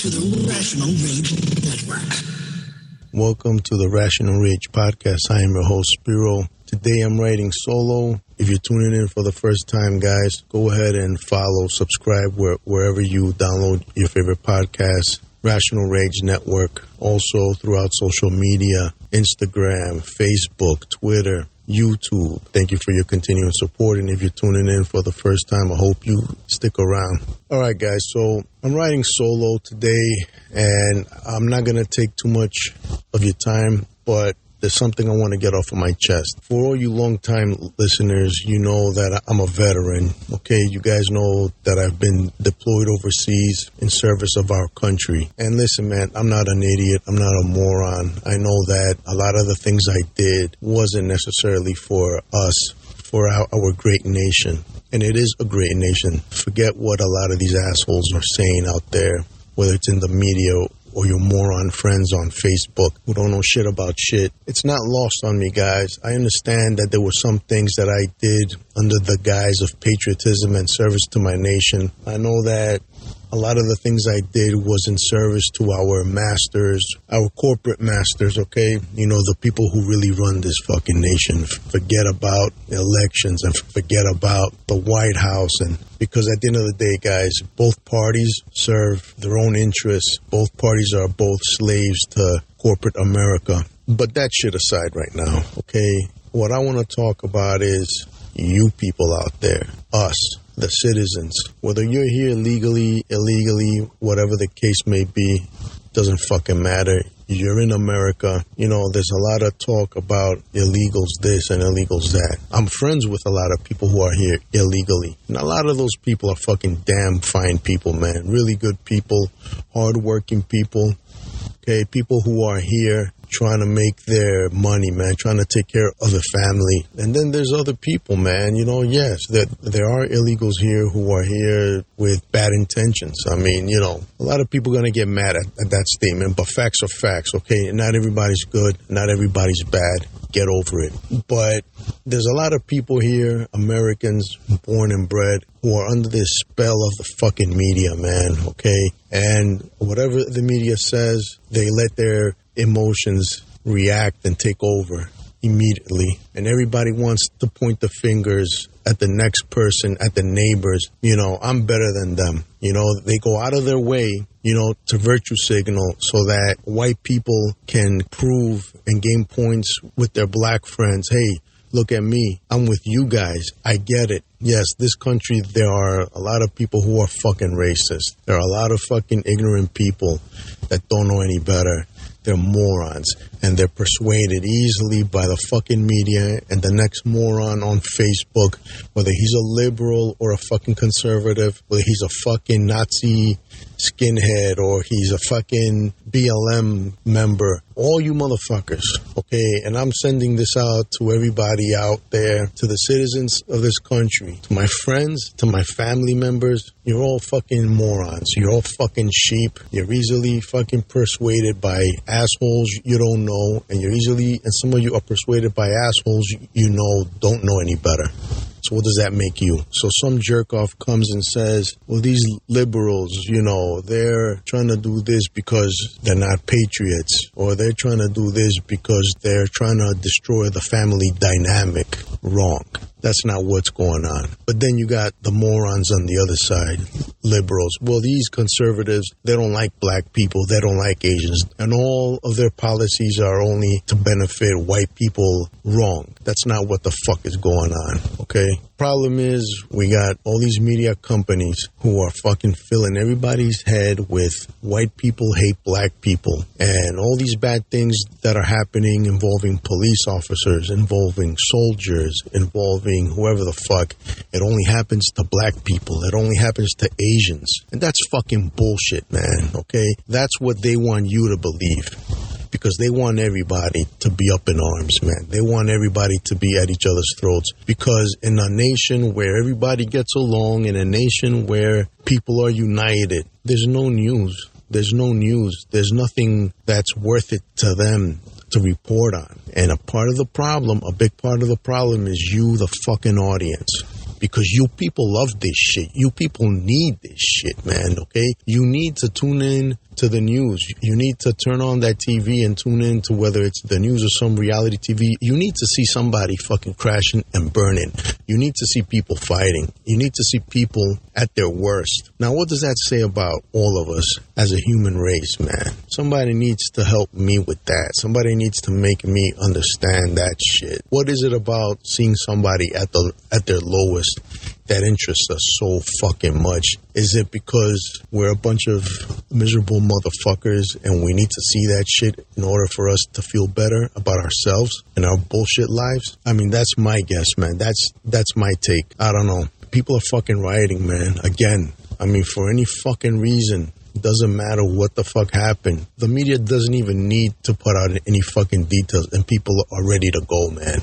To the Rational Rage Network. Welcome to the Rational Rage podcast. I am your host, Spiro. Today I'm writing solo. If you're tuning in for the first time, guys, go ahead and follow, subscribe where, wherever you download your favorite podcasts. Rational Rage Network, also throughout social media, Instagram, Facebook, Twitter, YouTube. Thank you for your continuing support. And if you're tuning in for the first time, I hope you stick around. All right, guys. So I'm writing solo today, and I'm not going to take too much of your time, but there's something I want to get off of my chest. For all you long-time listeners, you know that I'm a veteran. Okay, you guys know that I've been deployed overseas in service of our country. And listen, man, I'm not an idiot. I'm not a moron. I know that a lot of the things I did wasn't necessarily for us, for our, our great nation. And it is a great nation. Forget what a lot of these assholes are saying out there, whether it's in the media or your moron friends on Facebook who don't know shit about shit. It's not lost on me, guys. I understand that there were some things that I did under the guise of patriotism and service to my nation. I know that a lot of the things I did was in service to our masters, our corporate masters, okay? You know, the people who really run this fucking nation. Forget about elections and forget about the White House. And because at the end of the day, guys, both parties serve their own interests. Both parties are both slaves to corporate America. But that shit aside right now, okay? What I want to talk about is you people out there, us the citizens. Whether you're here legally, illegally, whatever the case may be, doesn't fucking matter. You're in America. You know, there's a lot of talk about illegals this and illegals that. I'm friends with a lot of people who are here illegally. And a lot of those people are fucking damn fine people, man. Really good people, hardworking people. Okay, people who are here trying to make their money, man, trying to take care of the family. And then there's other people, man, you know, yes, that there are illegals here who are here with bad intentions. I mean, you know, a lot of people going to get mad at, at that statement, but facts are facts, okay? Not everybody's good, not everybody's bad. Get over it. But there's a lot of people here, Americans born and bred, who are under this spell of the fucking media, man, okay? And whatever the media says, they let their emotions react and take over immediately. And everybody wants to point the fingers at the next person, at the neighbors. You know, I'm better than them. You know, they go out of their way, you know, to virtue signal so that white people can prove and gain points with their black friends. Hey, look at me. I'm with you guys. I get it. Yes, this country, there are a lot of people who are fucking racist. There are a lot of fucking ignorant people that don't know any better. They're morons and they're persuaded easily by the fucking media and the next moron on Facebook, whether he's a liberal or a fucking conservative, whether he's a fucking Nazi skinhead or he's a fucking BLM member. All you motherfuckers, okay? And I'm sending this out to everybody out there, to the citizens of this country, to my friends, to my family members. You're all fucking morons. You're all fucking sheep. You're easily fucking persuaded by assholes you don't know, and you're easily, and some of you are persuaded by assholes you know don't know any better. So what does that make you? So some jerk off comes and says, well, these liberals, you know, they're trying to do this because they're not patriots, or they're trying to do this because they're trying to destroy the family dynamic. Wrong. That's not what's going on. But then you got the morons on the other side, liberals. Well, these conservatives, they don't like black people, they don't like Asians, and all of their policies are only to benefit white people. Wrong. That's not what the fuck is going on, okay? Problem is, we got all these media companies who are fucking filling everybody's head with white people hate black people and all these bad things that are happening involving police officers, involving soldiers, involving whoever the fuck. It only happens to black people. It only happens to Asians. And that's fucking bullshit, man, okay? That's what they want you to believe because they want everybody to be up in arms, man. They want everybody to be at each other's throats because in a nation where everybody gets along, in a nation where people are united, there's no news. There's no news. There's nothing that's worth it to them to report on. And a part of the problem, a big part of the problem is you, the fucking audience. Because you people love this shit. You people need this shit, man. Okay, you need to tune in to the news. You need to turn on that TV and tune in to whether it's the news or some reality TV. You need to see somebody fucking crashing and burning. You need to see people fighting. You need to see people at their worst. Now, what does that say about all of us as a human race, man? Somebody needs to help me with that. Somebody needs to make me understand that shit. What is it about seeing somebody at the at their lowest that interests us so fucking much? Is it because we're a bunch of miserable motherfuckers and we need to see that shit in order for us to feel better about ourselves and our bullshit lives? I mean, that's my guess, man. That's that's my take. I don't know. People are fucking rioting, man. Again, I mean, for any fucking reason. Doesn't matter what the fuck happened. The media doesn't even need to put out any fucking details, and people are ready to go, man.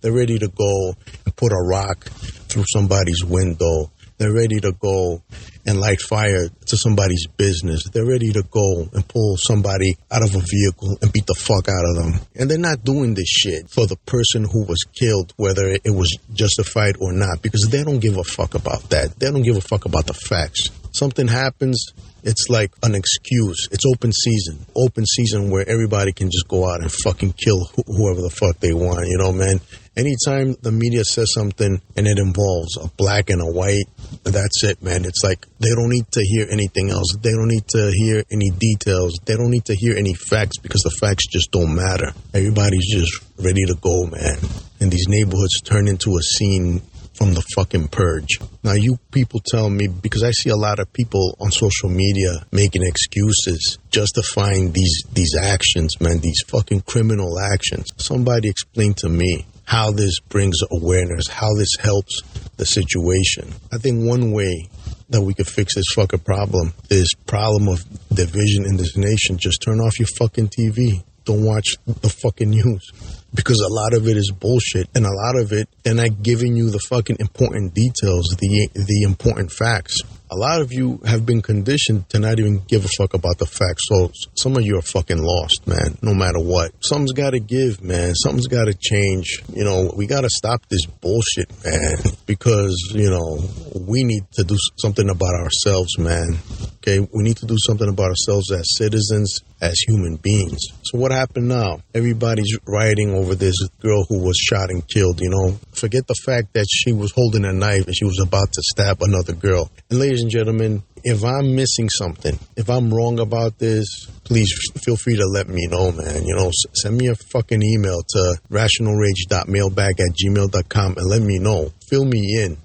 They're ready to go and put a rock through somebody's window. They're ready to go and light fire to somebody's business. They're ready to go and pull somebody out of a vehicle and beat the fuck out of them. And they're not doing this shit for the person who was killed, whether it was justified or not, because they don't give a fuck about that. They don't give a fuck about the facts. Something happens, it's like an excuse. It's open season. Open season where everybody can just go out and fucking kill wh- whoever the fuck they want, you know, man? Anytime the media says something and it involves a black and a white, that's it, man. It's like they don't need to hear anything else. They don't need to hear any details. They don't need to hear any facts because the facts just don't matter. Everybody's just ready to go, man. And these neighborhoods turn into a scene from the fucking purge. Now, you people tell me, because I see a lot of people on social media making excuses, justifying these, these actions, man, these fucking criminal actions. Somebody explain to me how this brings awareness, how this helps the situation. I think one way that we could fix this fucking problem, this problem of division in this nation, just turn off your fucking TV. Don't watch the fucking news because a lot of it is bullshit and a lot of it they're not giving you the fucking important details the the important facts a lot of you have been conditioned to not even give a fuck about the facts. So some of you are fucking lost man no matter what. Something's got to give man. Something's got to change. You know we got to stop this bullshit man because you know we need to do something about ourselves man okay we need to do something about ourselves as citizens as human beings so what happened now everybody's rioting over this girl who was shot and killed, you know. Forget the fact that she was holding a knife and she was about to stab another girl. And ladies and gentlemen, if I'm missing something, if I'm wrong about this, please feel free to let me know, man. You know, send me a fucking email to rationalrage.mailbag at gmail.com and let me know. Fill me in.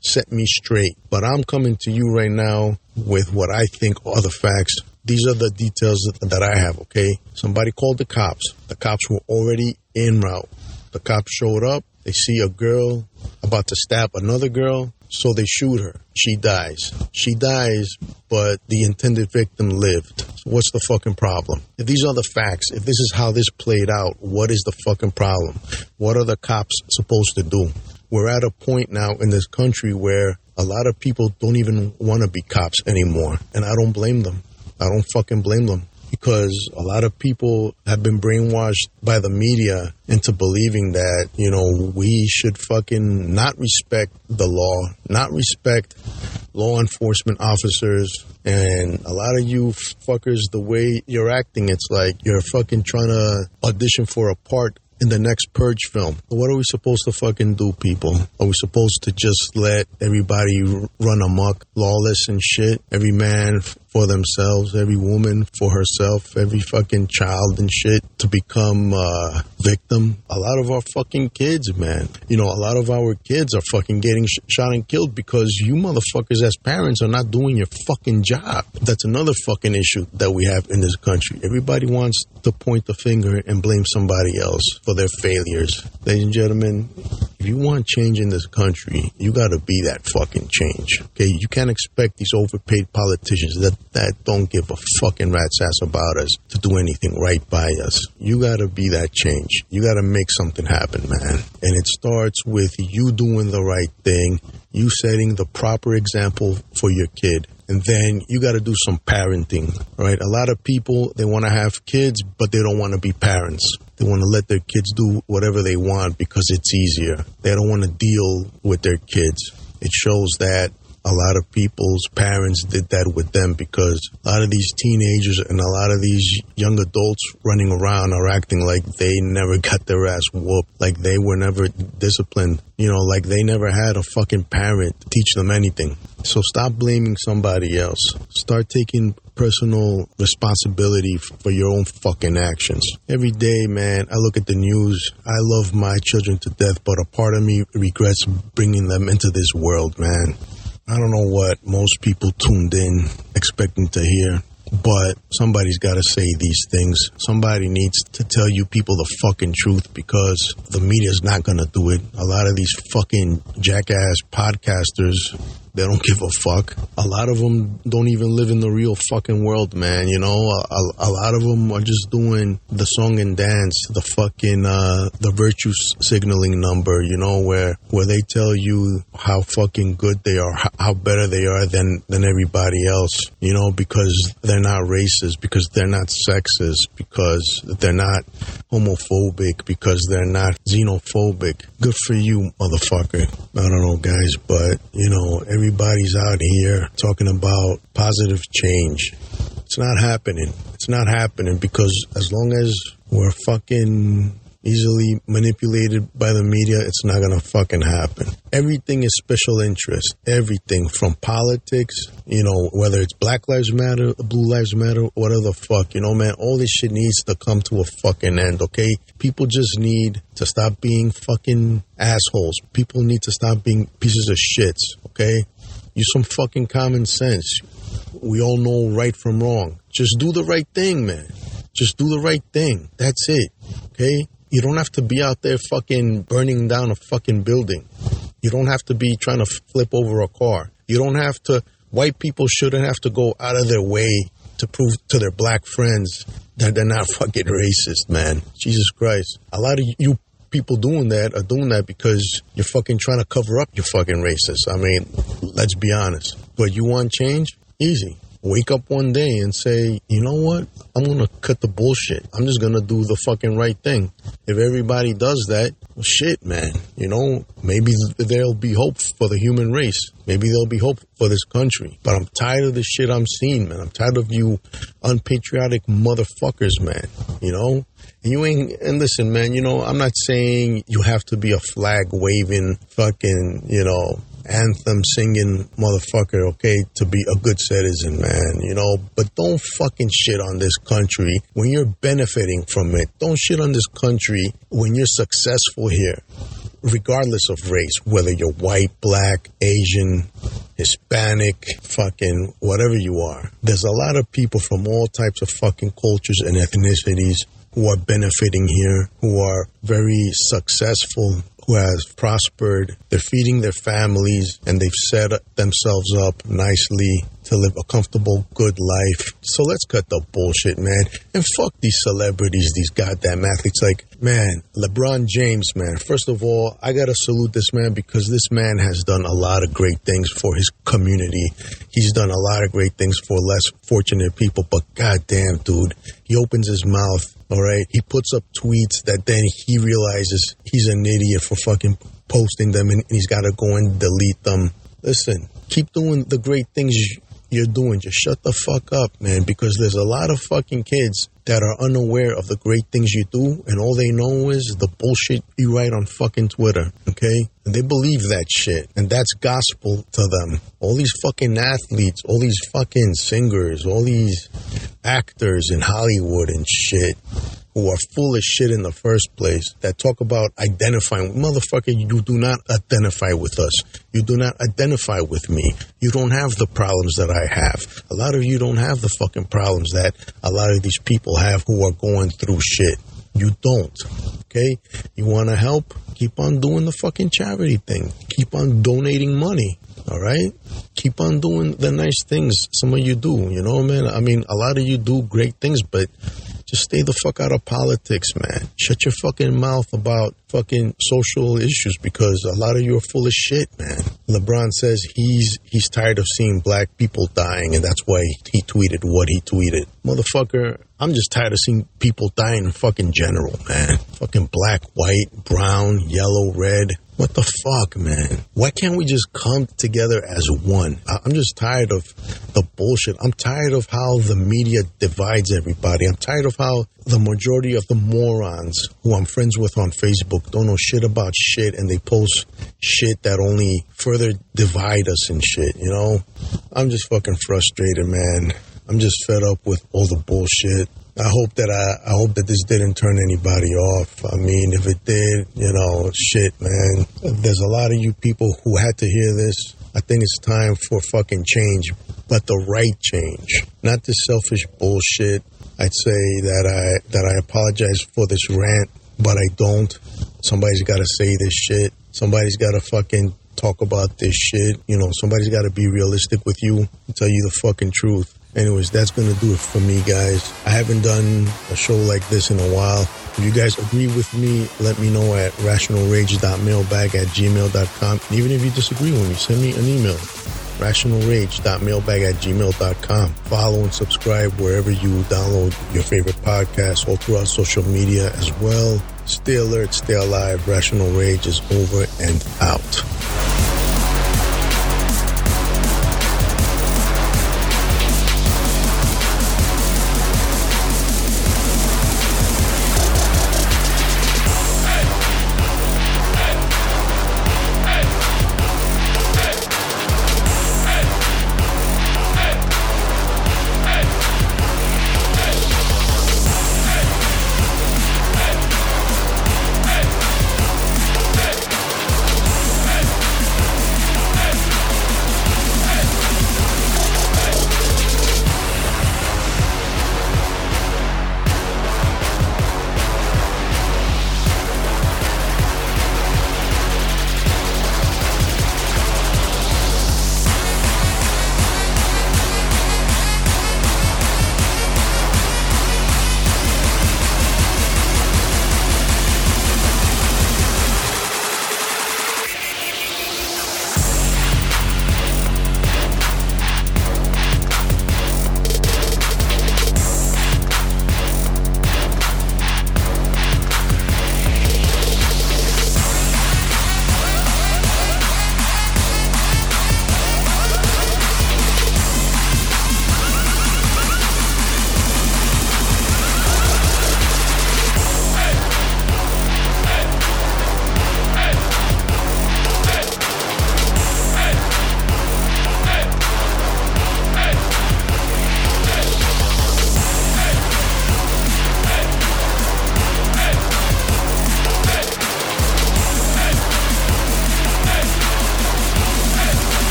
Set me straight. But I'm coming to you right now with what I think are the facts these are the details that I have, okay? Somebody called the cops. The cops were already en route. The cops showed up. They see a girl about to stab another girl, so they shoot her. She dies. She dies, but the intended victim lived. So what's the fucking problem? If these are the facts, if this is how this played out, what is the fucking problem? What are the cops supposed to do? We're at a point now in this country where a lot of people don't even want to be cops anymore, and I don't blame them. I don't fucking blame them because a lot of people have been brainwashed by the media into believing that, you know, we should fucking not respect the law, not respect law enforcement officers. And a lot of you fuckers, the way you're acting, it's like you're fucking trying to audition for a part in the next Purge film. What are we supposed to fucking do, people? Are we supposed to just let everybody run amok, lawless and shit? Every man for themselves, every woman for herself, every fucking child and shit to become a victim. A lot of our fucking kids, man. You know, a lot of our kids are fucking getting sh- shot and killed because you motherfuckers as parents are not doing your fucking job. That's another fucking issue that we have in this country. Everybody wants to point the finger and blame somebody else for their failures. Ladies and gentlemen, if you want change in this country, you got to be that fucking change. Okay, you can't expect these overpaid politicians that that don't give a fucking rat's ass about us to do anything right by us. You got to be that change. You got to make something happen, man. And it starts with you doing the right thing, you setting the proper example for your kid. And then you got to do some parenting, right? A lot of people, they want to have kids, but they don't want to be parents. They want to let their kids do whatever they want because it's easier. They don't want to deal with their kids. it shows that a lot of people's parents did that with them because a lot of these teenagers and a lot of these young adults running around are acting like they never got their ass whooped, like they were never disciplined, you know, like they never had a fucking parent teach them anything. So stop blaming somebody else. Start taking personal responsibility for your own fucking actions. Every day, man, I look at the news. I love my children to death, but a part of me regrets bringing them into this world, man. I don't know what most people tuned in expecting to hear, but somebody's got to say these things. Somebody needs to tell you people the fucking truth because the media's not going to do it. A lot of these fucking jackass podcasters they don't give a fuck. A lot of them don't even live in the real fucking world, man. You know, a, a, lot of them are just doing the song and dance, the fucking uh, the virtue signaling number. You know, where where they tell you how fucking good they are, how, better they are than than everybody else. You know, because they're not racist, because they're not sexist, because they're not homophobic, because they're not xenophobic. Good for you, motherfucker. I don't know, guys, but you know everybody's out here talking about positive change. It's not happening. It's not happening because as long as we're fucking easily manipulated by the media, it's not gonna fucking happen. Everything is special interest. Everything from politics, you know, whether it's Black Lives Matter, Blue Lives Matter, whatever the fuck, you know, man, all this shit needs to come to a fucking end, okay? People just need to stop being fucking assholes. People need to stop being pieces of shits, okay? Use some fucking common sense. We all know right from wrong. Just do the right thing, man. Just do the right thing. That's it. Okay? You don't have to be out there fucking burning down a fucking building. You don't have to be trying to flip over a car. You don't have to, white people shouldn't have to go out of their way to prove to their black friends that they're not fucking racist, man. Jesus Christ. A lot of you people doing that are doing that because you're fucking trying to cover up your fucking racist. I mean, let's be honest. But you want change? Easy wake up one day and say, you know what? I'm going to cut the bullshit. I'm just going to do the fucking right thing. If everybody does that, well, shit, man, you know, maybe there'll be hope for the human race. Maybe there'll be hope for this country. But I'm tired of the shit I'm seeing, man. I'm tired of you unpatriotic motherfuckers, man. You know? And you ain't, and listen, man, you know, I'm not saying you have to be a flag waving fucking, you know, anthem singing motherfucker, okay, to be a good citizen, man, you know. But don't fucking shit on this country when you're benefiting from it. Don't shit on this country when you're successful here, regardless of race, whether you're white, black, Asian, Hispanic, fucking whatever you are. There's a lot of people from all types of fucking cultures and ethnicities who are benefiting here, who are very successful who has prospered. They're feeding their families and they've set themselves up nicely to live a comfortable, good life. So let's cut the bullshit, man. And fuck these celebrities, these goddamn athletes. Like, man, LeBron James, man. First of all, I gotta salute this man because this man has done a lot of great things for his community. He's done a lot of great things for less fortunate people, but goddamn, dude, he opens his mouth all right. He puts up tweets that then he realizes he's an idiot for fucking posting them and he's got to go and delete them. Listen, keep doing the great things you're doing. Just shut the fuck up, man, because there's a lot of fucking kids that are unaware of the great things you do and all they know is the bullshit you write on fucking Twitter, okay? And they believe that shit and that's gospel to them. All these fucking athletes, all these fucking singers, all these actors in Hollywood and shit who are full of shit in the first place that talk about identifying. Motherfucker, you do not identify with us. You do not identify with me. You don't have the problems that I have. A lot of you don't have the fucking problems that a lot of these people have who are going through shit. You don't. Okay? You want to help? Keep on doing the fucking charity thing. Keep on donating money. All right? Keep on doing the nice things some of you do. You know, man? I mean, a lot of you do great things, but just stay the fuck out of politics, man. Shut your fucking mouth about fucking social issues because a lot of you are full of shit, man. LeBron says he's he's tired of seeing black people dying and that's why he tweeted what he tweeted. Motherfucker, I'm just tired of seeing people dying in fucking general, man. Fucking black, white, brown, yellow, red. What the fuck, man? Why can't we just come together as one? I'm just tired of the bullshit. I'm tired of how the media divides everybody. I'm tired of how the majority of the morons who I'm friends with on Facebook don't know shit about shit and they post shit that only further divide us and shit, you know? I'm just fucking frustrated, man. I'm just fed up with all the bullshit. I hope that I, I hope that this didn't turn anybody off. I mean, if it did, you know, shit, man. There's a lot of you people who had to hear this. I think it's time for fucking change, but the right change, not this selfish bullshit. I'd say that I that I apologize for this rant, but I don't. Somebody's got to say this shit. Somebody's got to fucking talk about this shit. You know, somebody's got to be realistic with you and tell you the fucking truth. Anyways, that's going to do it for me, guys. I haven't done a show like this in a while. If you guys agree with me, let me know at rationalrage.mailbag at gmail.com. And even if you disagree with me, send me an email. rationalrage.mailbag at gmail.com. Follow and subscribe wherever you download your favorite podcasts, all throughout social media as well. Stay alert, stay alive. Rational Rage is over and out.